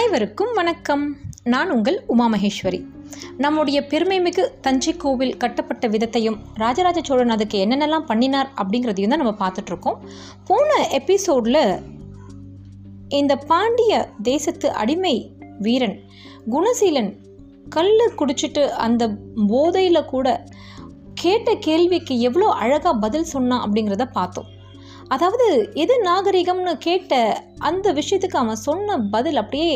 அனைவருக்கும் வணக்கம். நான் உங்கள் உமா மகேஸ்வரி. நம்முடைய பெருமைமிகு தஞ்சை கோவில் கட்டப்பட்ட விதத்தையும் ராஜராஜ சோழன் அதுக்கு என்னென்னலாம் பண்ணினார் அப்படிங்கிறதையும் தான் நம்ம பார்த்துட்ருக்கோம். போன எபிசோடில் இந்த பாண்டிய தேசத்து அடிமை வீரன் குணசீலன் கல் குடிச்சிட்டு அந்த போதையில் கூட கேட்ட கேள்விக்கு எவ்வளோ அழகாக பதில் சொன்னான் அப்படிங்கிறத பார்த்தோம். அதாவது எது நாகரிகம்னு கேட்ட அந்த விஷயத்துக்கு அவன் சொன்ன பதில் அப்படியே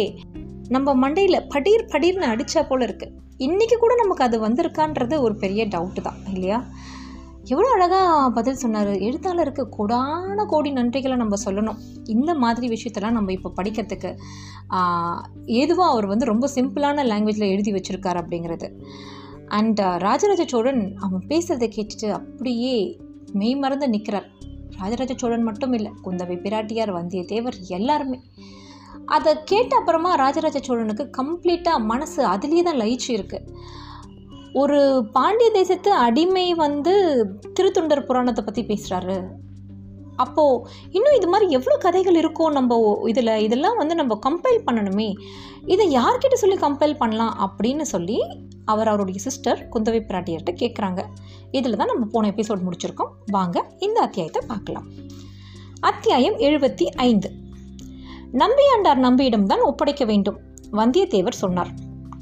நம்ம மண்டையில் படீர் படீர்னு அடித்தா போல இருக்கு. இன்றைக்கி கூட நமக்கு அது வந்திருக்கான்றது ஒரு பெரிய டவுட்டு தான் இல்லையா? எவ்வளோ அழகாக பதில் சொன்னார். எழுத்தாளருக்கு கோடான கோடி நன்றிகளை நம்ம சொல்லணும். இந்த மாதிரி விஷயத்தெல்லாம் நம்ம இப்போ படிக்கிறதுக்கு ஏதுவாக அவர் வந்து ரொம்ப சிம்பிளான லாங்குவேஜில் எழுதி வச்சுருக்கார் அப்படிங்கிறது. அண்ட் ராஜராஜ சோழன் அவன் பேசுகிறத கேட்டுட்டு அப்படியே மெய் மறந்து நிற்கிறார் ராஜராஜ சோழன் மட்டும் இல்லை குந்தவை பிராட்டியார் வந்தியத்தேவர் எல்லாருமே. அதை கேட்ட அப்புறமா ராஜராஜ சோழனுக்கு கம்ப்ளீட்டாக மனசு அதுலேயே தான் லயிச்சு இருக்கு. ஒரு பாண்டிய தேசத்து அடிமை வந்து திருத்துண்டர் புராணத்தை பற்றி பேசுகிறாரு அப்போது இன்னும் இது மாதிரி எவ்வளோ கதைகள் இருக்கும் நம்ம இதில் இதெல்லாம் வந்து நம்ம கம்பைல் பண்ணணுமே. இதை யார்கிட்ட சொல்லி கம்பைல் பண்ணலாம் அப்படின்னு சொல்லி அவர் அவருடைய சிஸ்டர் குந்தவை பிராட்டியர்கிட்ட கேட்குறாங்க இதில் தான் நம்ம போன எபிசோட் முடிச்சிருக்கோம். வாங்க இந்த அத்தியாயத்தை பார்க்கலாம். அத்தியாயம் எழுபத்தி ஐந்து. நம்பியாண்டார் நம்பியிடம் தான் ஒப்படைக்க வேண்டும். வந்தியத்தேவர் சொன்னார்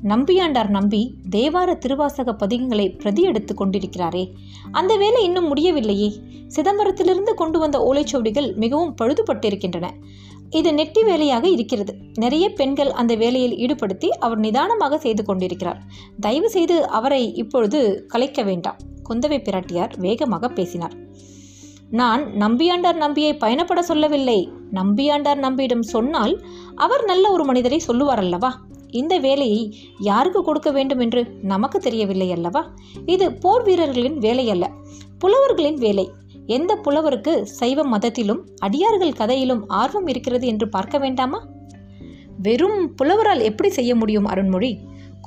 நம்பியாண்டார் நம்பி தேவார திருவாசக பதிகங்களை பிரதி எடுத்து கொண்டிருக்கிறாரே. அந்த வேலை இன்னும் முடியவில்லையே. சிதம்பரத்திலிருந்து கொண்டு வந்த ஓலைச்சுவடிகள் மிகவும் பழுதுபட்டிருக்கின்றன. இது நெட்டி வேலையாக இருக்கிறது. நிறைய பெண்கள் அந்த வேலையில் ஈடுபடுத்தி அவர் நிதானமாக செய்து கொண்டிருக்கிறார். தயவு செய்து அவரை இப்பொழுது கலைக்க வேண்டாம். குந்தவை பிராட்டியார் வேகமாக பேசினார். நான் நம்பியாண்டார் நம்பியை பயணப்பட சொல்லவில்லை. நம்பியாண்டார் நம்பியிடம் சொன்னால் அவர் நல்ல ஒரு மனிதரை சொல்லுவார் அல்லவா இந்த வேலையை யாருக்கு கொடுக்க வேண்டும் என்று நமக்கு தெரியவில்லை அல்லவா? இது போர் வீரர்களின் வேலை அல்ல புலவர்களின் வேலை. எந்த புலவருக்கு சைவ மதத்திலும் அடியார்கள் கதையிலும் ஆர்வம் இருக்கிறது என்று பார்க்க வேண்டாமா? வெறும் புலவரால் எப்படி செய்ய முடியும் அருண்மொழி?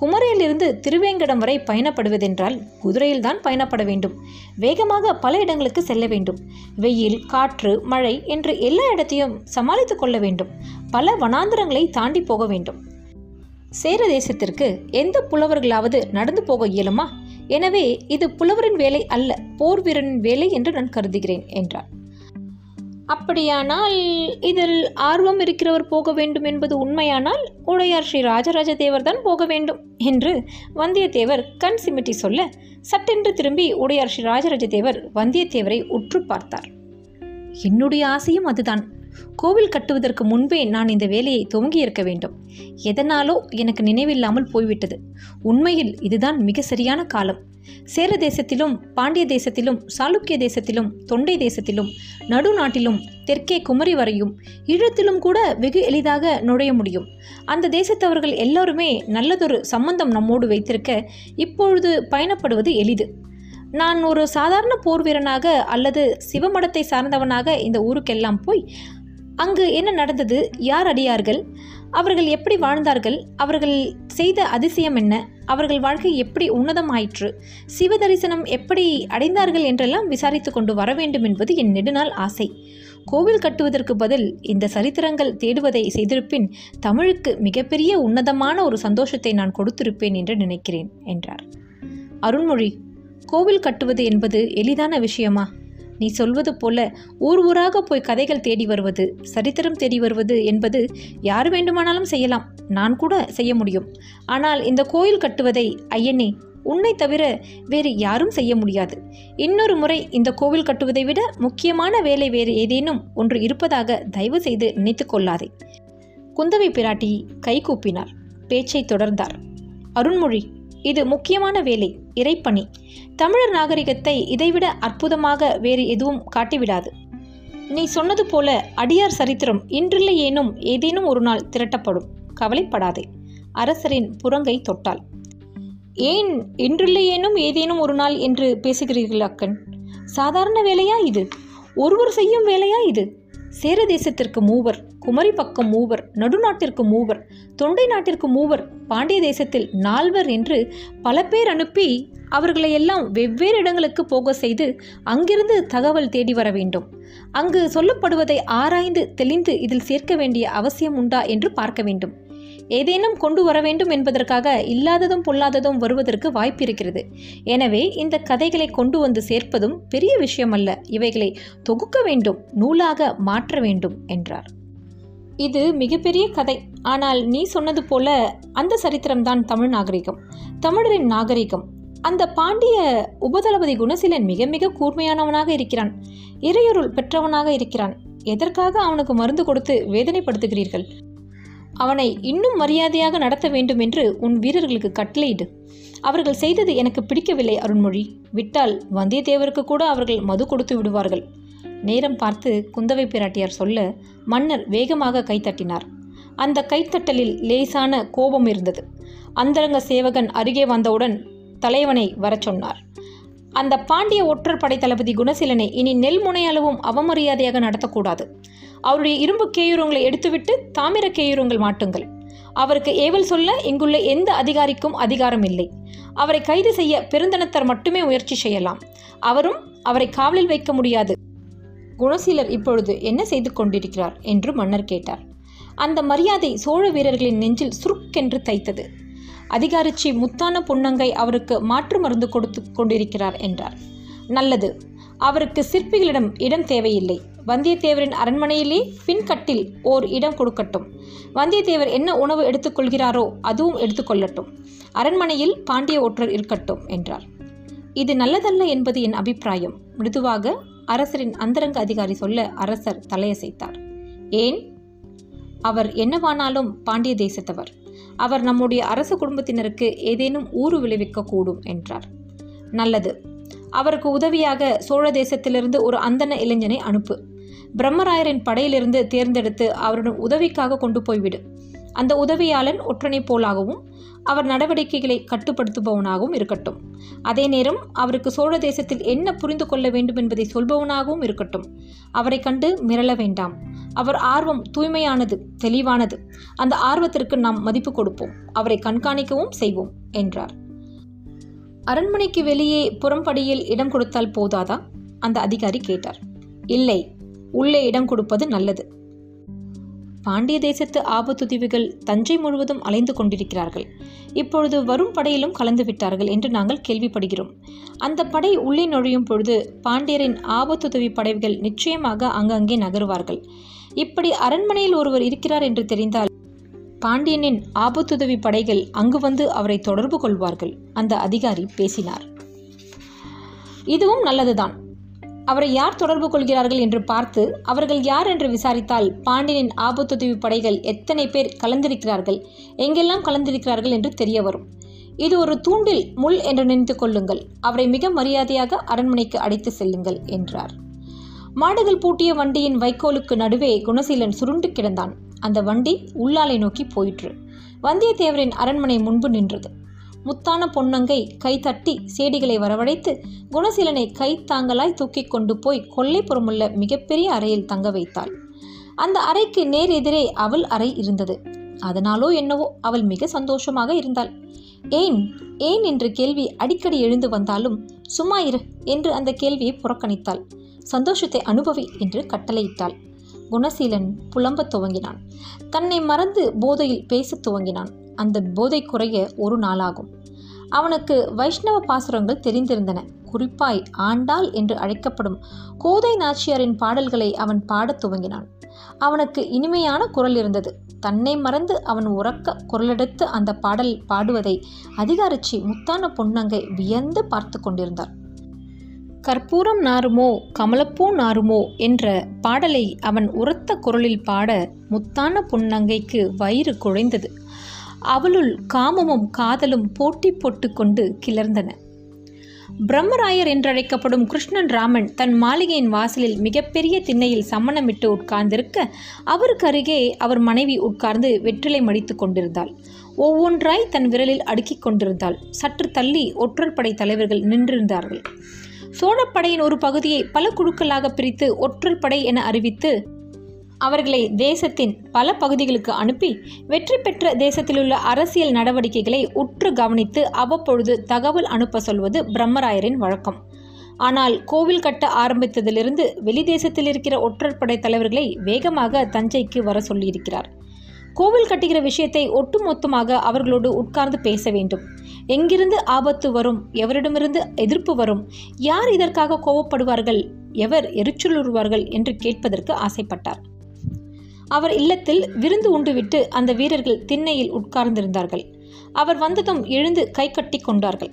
குமரையிலிருந்து திருவேங்கடம் வரை பயணப்படுவதென்றால் குதிரையில்தான் பயணப்பட வேண்டும். வேகமாக பல இடங்களுக்கு செல்ல வேண்டும். வெயில் காற்று மழை என்று எல்லா இடத்தையும் சமாளித்து கொள்ள வேண்டும். பல வனாந்திரங்களை தாண்டி போக வேண்டும். சேர தேசத்திற்கு எந்த புலவர்களாவது நடந்து போக இயலுமா? எனவே இது புலவரின் வேலை அல்ல போர் வீரனின் வேலை என்று நான் கருதுகிறேன் என்றார் அப்படியானால் இதில் ஆர்வம் இருக்கிறவர் போக வேண்டும் என்பது உண்மையானால் உடையார் ஸ்ரீ ராஜராஜ தேவர் தான் போக வேண்டும் என்று வந்தியத்தேவர் கண் சிமிட்டி சொல்ல சட்டென்று திரும்பி உடையார் ஸ்ரீ ராஜராஜ தேவர் வந்தியத்தேவரை உற்று பார்த்தார். என்னுடைய ஆசையும் அதுதான். கோவில் கட்டுவதற்கு முன்பே நான் இந்த வேலையை துவங்கியிருக்க வேண்டும். எதனாலோ எனக்கு நினைவில்லாமல் போய்விட்டது. உண்மையில் இதுதான் மிக சரியான காலம். சேர தேசத்திலும் பாண்டிய தேசத்திலும் சாளுக்கிய தேசத்திலும் தொண்டை தேசத்திலும் நடுநாட்டிலும் தெற்கே குமரி வரையும் ஈழத்திலும் கூட வெகு எளிதாக நுழைய முடியும். அந்த தேசத்தவர்கள் எல்லோருமே நல்லதொரு சம்பந்தம் நம்மோடு வைத்திருக்க இப்பொழுது பயணப்படுவது எளிது. நான் ஒரு சாதாரண போர் வீரனாக அல்லது சிவமடத்தை சார்ந்தவனாக இந்த ஊருக்கெல்லாம் போய் அங்கு என்ன நடந்தது? யார் அடியார்கள்? அவர்கள் எப்படி வாழ்ந்தார்கள்? அவர்கள் செய்த அதிசயம் என்ன? அவர்கள் வாழ்க்கை எப்படி உன்னதமாயிற்று? சிவ தரிசனம் எப்படி அடைந்தார்கள் என்றெல்லாம் விசாரித்து கொண்டு வர வேண்டும் என்பது என் நெடுநாள் ஆசை. கோவில் கட்டுவதற்கு பதில் இந்த சரித்திரங்கள் தேடுவதை செய்திருப்பின் தமிழுக்கு மிகப்பெரிய உன்னதமான ஒரு சந்தோஷத்தை நான் கொடுத்திருப்பேன் என்று நினைக்கிறேன் என்றார். அருண்மொழி கோவில் கட்டுவது என்பது எளிதான விஷயமா? நீ சொல்வது போல ஊர் ஊராக போய் கதைகள் தேடி வருவது சரித்திரம் தேடி வருவது என்பது யார் வேண்டுமானாலும் செய்யலாம். நான் கூட செய்ய முடியும். ஆனால் இந்த கோயில் கட்டுவதை ஐயனே உன்னை தவிர வேறு யாரும் செய்ய முடியாது. இன்னொரு முறை இந்த கோவில் கட்டுவதை விட முக்கியமான வேலை வேறு ஏதேனும் ஒன்று இருப்பதாக தயவு செய்து நினைத்து கொள்ளாதே. குந்தவை பிராட்டி கை கூப்பினார். பேச்சை தொடர்ந்தார். அருண்மொழி இது முக்கியமான வேலை இறைப்பணி. தமிழர் நாகரிகத்தை இதைவிட அற்புதமாக வேறு எதுவும் காட்டிவிடாது. நீ சொன்னது போல அடியார் சரித்திரம் இன்றில்லை ஏனும் ஏதேனும் ஒரு நாள் திரட்டப்படும். கவலைப்படாதே அரசரின் புறங்கை தொட்டாள் ஏன் இன்றில்லை ஏனும் ஏதேனும் ஒரு நாள் என்று பேசுகிறீர்கள் அக்கன்? சாதாரண வேலையா இது? ஒருவர் செய்யும் வேலையா இது? சேர தேசத்திற்கு மூவர் குமரி பக்கம் மூவர் நடுநாட்டிற்கு மூவர் தொண்டை நாட்டிற்கு மூவர் பாண்டிய தேசத்தில் நால்வர் என்று பல பேர் அனுப்பி அவர்களை எல்லாம் வெவ்வேறு இடங்களுக்கு போக செய்து அங்கிருந்து தகவல் தேடி வர வேண்டும். அங்கு சொல்லப்படுவதை ஆராய்ந்து தெளிந்து இதில் சேர்க்க வேண்டிய அவசியம் உண்டா என்று பார்க்க வேண்டும். ஏதேனும் கொண்டு வர வேண்டும் என்பதற்காக இல்லாததும் பொல்லாததும் வருவதற்கு வாய்ப்பு இருக்கிறது. எனவே இந்த கதைகளை கொண்டு வந்து சேர்ப்பதும் பெரிய விஷயமல்ல. இவைகளை தொகுக்க வேண்டும் நூலாக மாற்ற வேண்டும் என்றார். இது மிகப்பெரிய கதை. ஆனால் நீ சொன்னது போல அந்த சரித்திரம்தான் தமிழ் நாகரிகம். தமிழரின் நாகரிகம். அந்த பாண்டிய உபதளபதி குணசீலன் மிக மிக கூர்மையானவனாக இருக்கிறான். இறையொருள் பெற்றவனாக இருக்கிறான். எதற்காக அவனுக்கு மருந்து கொடுத்து வேதனைப்படுத்துகிறீர்கள்? அவனை இன்னும் மரியாதையாக நடத்த வேண்டும் என்று உன் வீரர்களுக்கு கட்டளையிடு. அவர்கள் செய்தது எனக்கு பிடிக்கவில்லை அருண்மொழி. விட்டால் வந்தியத்தேவருக்கு கூட அவர்கள் மது கொடுத்து விடுவார்கள். நேரம் பார்த்து குந்தவை பிராட்டியார் சொல்ல மன்னர் வேகமாக கைத்தட்டினார் அந்த கைத்தட்டலில் லேசான கோபம் இருந்தது. அந்தரங்க சேவகன் அருகே வந்தவுடன் தலைவனை வரச் சொன்னார். அந்த பாண்டிய ஒற்றர் படை தளபதி குணசீலனை இனி நெல் அளவும் அவமரியாதையாக நடத்தக்கூடாது. அவருடைய இரும்பு கேயுரங்களை எடுத்துவிட்டு தாமிர கேயுரங்கள் மாட்டுங்கள். அவருக்கு ஏவல் சொல்ல இங்குள்ள எந்த அதிகாரிக்கும் அதிகாரம் இல்லை. அவரை கைது செய்ய பெருந்தனத்தர் மட்டுமே முயற்சி செய்யலாம். அவரும் அவரை காவலில் வைக்க முடியாது. குணசீலர் இப்பொழுது என்ன செய்து கொண்டிருக்கிறார் என்று மன்னர் கேட்டார். அந்த மரியாதை சோழ வீரர்களின் நெஞ்சில் சுருக்கென்று தைத்தது. அதிகாரிச்சி முத்தான புன்னங்கை அவருக்கு மாற்று மருந்து கொடுத்து கொண்டிருக்கிறார் என்றார். நல்லது அவருக்கு சிற்பிகளிடம் இடம் தேவையில்லை. வந்தியத்தேவரின் அரண்மனையிலே பின்கட்டில் ஓர் இடம் கொடுக்கட்டும். வந்தியத்தேவர் என்ன உணவு எடுத்துக்கொள்கிறாரோ அதுவும் எடுத்துக்கொள்ளட்டும் அரண்மனையில் பாண்டிய ஒற்றர் இருக்கட்டும் என்றார். இது நல்லதல்ல என்பது என் அபிப்பிராயம். மிருதுவாக அரசரின் அந்தரங்க அதிகாரி சொல்ல அரசர் தலையசைத்தார். ஏன்? அவர் என்னவானாலும் பாண்டிய தேசத்தவர். அவர் நம்முடைய அரச குடும்பத்தினருக்கு ஏதேனும் ஊறு விளைவிக்கக்கூடும் என்றார். நல்லது. அவருக்கு உதவியாக சோழ தேசத்திலிருந்து ஒரு அந்தன இளைஞனை அனுப்பு. பிரம்மராயரின் படையிலிருந்து தேர்ந்தெடுத்து அவருடன் உதவிக்காக கொண்டு போய்விடு. அந்த உதவியாளன் ஒற்றனை போலாகவும் அவர் நடவடிக்கைகளை கட்டுப்படுத்துபவனாகவும் இருக்கட்டும். அதே நேரம் அவருக்கு சோழ தேசத்தில் என்ன புரிந்து கொள்ள வேண்டும் என்பதை சொல்பவனாகவும் இருக்கட்டும். அவரை கண்டு மிரள வேண்டாம். அவர் ஆர்வம் தூய்மையானது தெளிவானது. அந்த ஆர்வத்திற்கு நாம் மதிப்பு கொடுப்போம். அவரை கண்காணிக்கவும் செய்வோம் என்றார். அரண்மனைக்கு வெளியே புறம்படியில் இடம் கொடுத்தால் போதாதா? அந்த அதிகாரி கேட்டார். இல்லை உள்ளே இடம் கொடுப்பது நல்லது. பாண்டிய தேசத்து ஆபத்துதவிகள் தஞ்சை முழுவதும் அலைந்து கொண்டிருக்கிறார்கள். இப்பொழுது வரும் படையிலும் கலந்து விட்டார்கள் என்று நாங்கள் கேள்விப்படுகிறோம். அந்த படை உள்ளே நுழையும் பொழுது பாண்டியரின் ஆபத்துதவி படைகள் நிச்சயமாக அங்கங்கே நகருவார்கள். இப்படி அரண்மனையில் ஒருவர் இருக்கிறார் என்று தெரிந்தால் பாண்டியனின் ஆபத்துதவி படைகள் அங்கு வந்து அவரை தொடர்பு கொள்வார்கள் அந்த அதிகாரி பேசினார். இதுவும் நல்லதுதான். அவரை யார் தொடர்பு கொள்கிறார்கள் என்று பார்த்து அவர்கள் யார் என்று விசாரித்தால் பாண்டியனின் ஆபத்துதவி படைகள் எத்தனை பேர் கலந்திருக்கிறார்கள் எங்கெல்லாம் கலந்திருக்கிறார்கள் என்று தெரிய வரும். இது ஒரு தூண்டில் முள் என்று நினைத்து கொள்ளுங்கள். அவரை மிக மரியாதையாக அரண்மனைக்கு அழைத்து செல்லுங்கள் என்றார். மாடுகள் பூட்டிய வண்டியின் வைக்கோலுக்கு நடுவே குணசீலன் சுருண்டு கிடந்தான். அந்த வண்டி உள்ளாலை நோக்கி போயிற்று. வந்தியத்தேவரின் அரண்மனை முன்பு நின்றது. முத்தான பொன்னங்கை கைதட்டி சேடிகளை வரவழைத்து குணசீலனை கை தாங்களாய் தூக்கி கொண்டு போய் கொல்லைப்புறமுள்ள மிகப்பெரிய அறையில் தங்க வைத்தாள். அந்த அறைக்கு நேர் எதிரே அவள் அறை இருந்தது. அதனாலோ என்னவோ அவள் மிக சந்தோஷமாக இருந்தாள். ஏன் ஏன் என்ற கேள்வி அடிக்கடி எழுந்து வந்தாலும் சும்மா இரு என்று அந்த கேள்வியை புறக்கணித்தாள். சந்தோஷத்தை அனுபவி என்று கட்டளையிட்டாள். குணசீலன் புலம்பத் துவங்கினான். தன்னை மறந்து போதையில் பேசத் துவங்கினான். அந்த போதை குறைய ஒரு நாளாகும். அவனுக்கு வைஷ்ணவ பாசுரங்கள் தெரிந்திருந்தன. குறிப்பாய் ஆண்டாள் என்று அழைக்கப்படும் கோதை நாச்சியாரின் பாடல்களை அவன் பாடத் துவங்கினான். அவனுக்கு இனிமையான குரல் இருந்தது. தன்னை மறந்து அவன் உறக்க குரலெடுத்து அந்த பாடல் பாடுவதை அதிகாரிச்சி முத்தான பொன்னங்கை வியந்து பார்த்து கொண்டிருந்தார். கற்பூரம் நாருமோ கமலப்பூ நாருமோ என்ற பாடலை அவன் உரத்த குரலில் பாட முத்தான பொன்னங்கைக்கு வயிறு குழைந்தது. அவளுள் காமமும் காதலும் போட்டி போட்டு கொண்டு கிளர்ந்தன. பிரம்மராயர் என்றழைக்கப்படும் கிருஷ்ணன் ராமன் தன் மாளிகையின் வாசலில் மிகப்பெரிய திண்ணையில் சம்மணமிட்டு உட்கார்ந்திருக்க அவருக்கு அருகே அவர் மனைவி உட்கார்ந்து வெற்றிலை மடித்து கொண்டிருந்தாள். ஒவ்வொன்றாய் தன் விரலில் அடுக்கிக் கொண்டிருந்தாள். சற்று தள்ளி ஒற்றர் படை தலைவர்கள் நின்றிருந்தார்கள். சோழப்படையின் ஒரு பகுதியை பல குழுக்களாக பிரித்து ஒற்றர் படை என அறிவித்து அவர்களை தேசத்தின் பல பகுதிகளுக்கு அனுப்பி வெற்றி பெற்ற தேசத்திலுள்ள அரசியல் நடவடிக்கைகளை உற்று கவனித்து அவ்வப்பொழுது தகவல் அனுப்ப சொல்வது பிரம்மராயரின் வழக்கம். ஆனால் கோவில் கட்ட ஆரம்பித்ததிலிருந்து வெளிதேசத்தில் இருக்கிற ஒற்றற்படை தலைவர்களை வேகமாக தஞ்சைக்கு வர சொல்லியிருக்கிறார். கோவில் கட்டுகிற விஷயத்தை ஒட்டுமொத்தமாக அவர்களோடு உட்கார்ந்து பேச வேண்டும். எங்கிருந்து ஆபத்து வரும் எவரிடமிருந்து எதிர்ப்பு வரும் யார் இதற்காக கோவப்படுவார்கள் எவர் எரிச்சலுறுவார்கள் என்று கேட்பதற்கு ஆசைப்பட்டார். அவர் இல்லத்தில் விருந்து உண்டுவிட்டு அந்த வீரர்கள் திண்ணையில் உட்கார்ந்திருந்தார்கள். அவர் வந்ததும் எழுந்து கை கட்டி கொண்டார்கள்.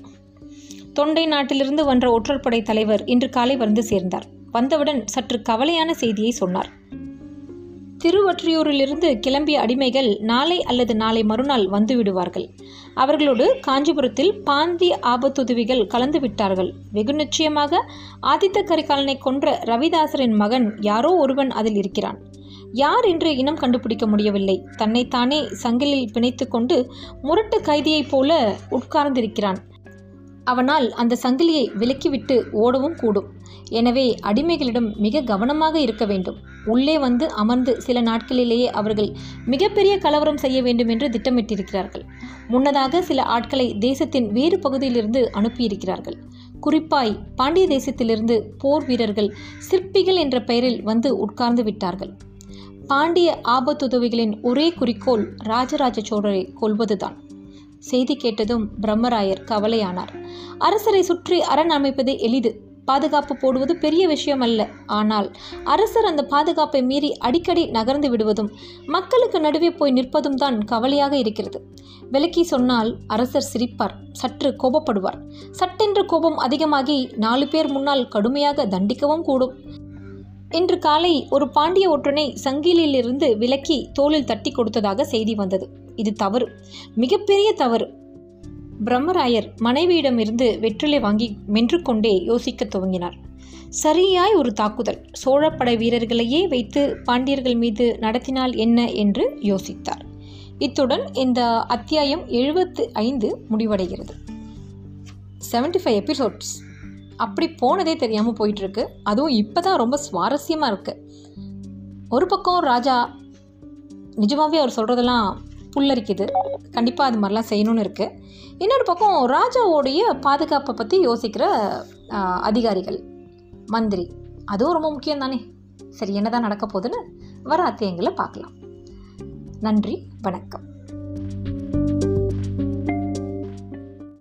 தொண்டை நாட்டிலிருந்து வந்த ஒற்றற்படை தலைவர் இன்று காலை வந்து சேர்ந்தார். வந்தவுடன் சற்று கவலையான செய்தியை சொன்னார். திருவொற்றியூரிலிருந்து கிளம்பிய அடிமைகள் நாளை அல்லது நாளை மறுநாள் வந்துவிடுவார்கள் அவர்களோடு காஞ்சிபுரத்தில் பாந்தி ஆபத்துதவிகள் கலந்து விட்டார்கள். வெகு நிச்சயமாக ஆதித்த கரிகாலனை கொன்ற ரவிதாசரின் மகன் யாரோ ஒருவன் அதில் இருக்கிறான். யார் என்று இனம் கண்டுபிடிக்க முடியவில்லை. தன்னைத்தானே சங்கிலில் பிணைத்து கொண்டு முரட்டு கைதியைப் போல உட்கார்ந்திருக்கிறான். அவனால் அந்த சங்கிலியை விலக்கிவிட்டு ஓடவும் கூடும். எனவே அடிமைகளிடம் மிக கவனமாக இருக்க வேண்டும். உள்ளே வந்து அமர்ந்து சில நாட்களிலேயே அவர்கள் மிகப்பெரிய கலவரம் செய்ய வேண்டும் என்று திட்டமிட்டிருக்கிறார்கள். முன்னதாக சில ஆட்களை தேசத்தின் வேறு பகுதியிலிருந்து அனுப்பியிருக்கிறார்கள். குறிப்பாய் பாண்டிய தேசத்திலிருந்து போர் வீரர்கள் சிற்பிகள் என்ற பெயரில் வந்து உட்கார்ந்து விட்டார்கள். பாண்டிய ஆபத்துதவிகளின் ஒரே குறிக்கோள் ராஜராஜ சோழரை கொல்வதுதான். செய்தி கேட்டதும் பிரம்மராயர் கவலையானார். அரசரை சுற்றி அரண் அமைப்பது எளிது. பாதுகாப்பு போடுவது பெரிய விஷயம் அல்ல ஆனால் அரசர் அந்த பாதுகாப்பை மீறி அடிக்கடி நகர்ந்து விடுவதும் மக்களுக்கு நடுவே போய் நிற்பதும் தான் கவலையாக இருக்கிறது. விலக்கி சொன்னால் அரசர் சிரிப்பார் சற்று கோபப்படுவார். சட்டென்று கோபம் அதிகமாகி நாலு பேர் முன்னால் கடுமையாக தண்டிக்கவும் கூடும். இன்று காலை ஒரு பாண்டிய ஒற்றனை சங்கிலியிலிருந்து விலக்கி தோளில் தட்டி கொடுத்ததாக செய்தி வந்தது. இது தவறு. மிகப்பெரிய தவறு. பிரம்மராயர் மனைவியிடமிருந்து வெற்றிலை வாங்கி மென்று கொண்டே யோசிக்க துவங்கினார். சரியாய் ஒரு தாக்குதல். சோழப்படை வீரர்களையே வைத்து பாண்டியர்கள் மீது நடத்தினால் என்ன என்று யோசித்தார். இத்துடன் இந்த அத்தியாயம் எழுபத்து ஐந்து முடிவடைகிறது. செவன்டி ஃபைவ் எபிசோட்ஸ் அப்படி போனதே தெரியாமல் போயிட்டுருக்கு. அதுவும் இப்போ தான் ரொம்ப சுவாரஸ்யமாக இருக்குது ஒரு பக்கம் ராஜா நிஜமாகவே அவர் சொல்கிறதெல்லாம் புல்லரிக்குது. கண்டிப்பாக அது மாதிரிலாம் செய்யணும்னு இருக்குது இன்னொரு பக்கம் ராஜாவோடைய பாதுகாப்பை பற்றி யோசிக்கிற அதிகாரிகள் மந்திரி. அதுவும் ரொம்ப முக்கியம் தானே. சரி என்னதான் நடக்க போகுதுன்னு வர அத்தியங்களை பார்க்கலாம். நன்றி வணக்கம்.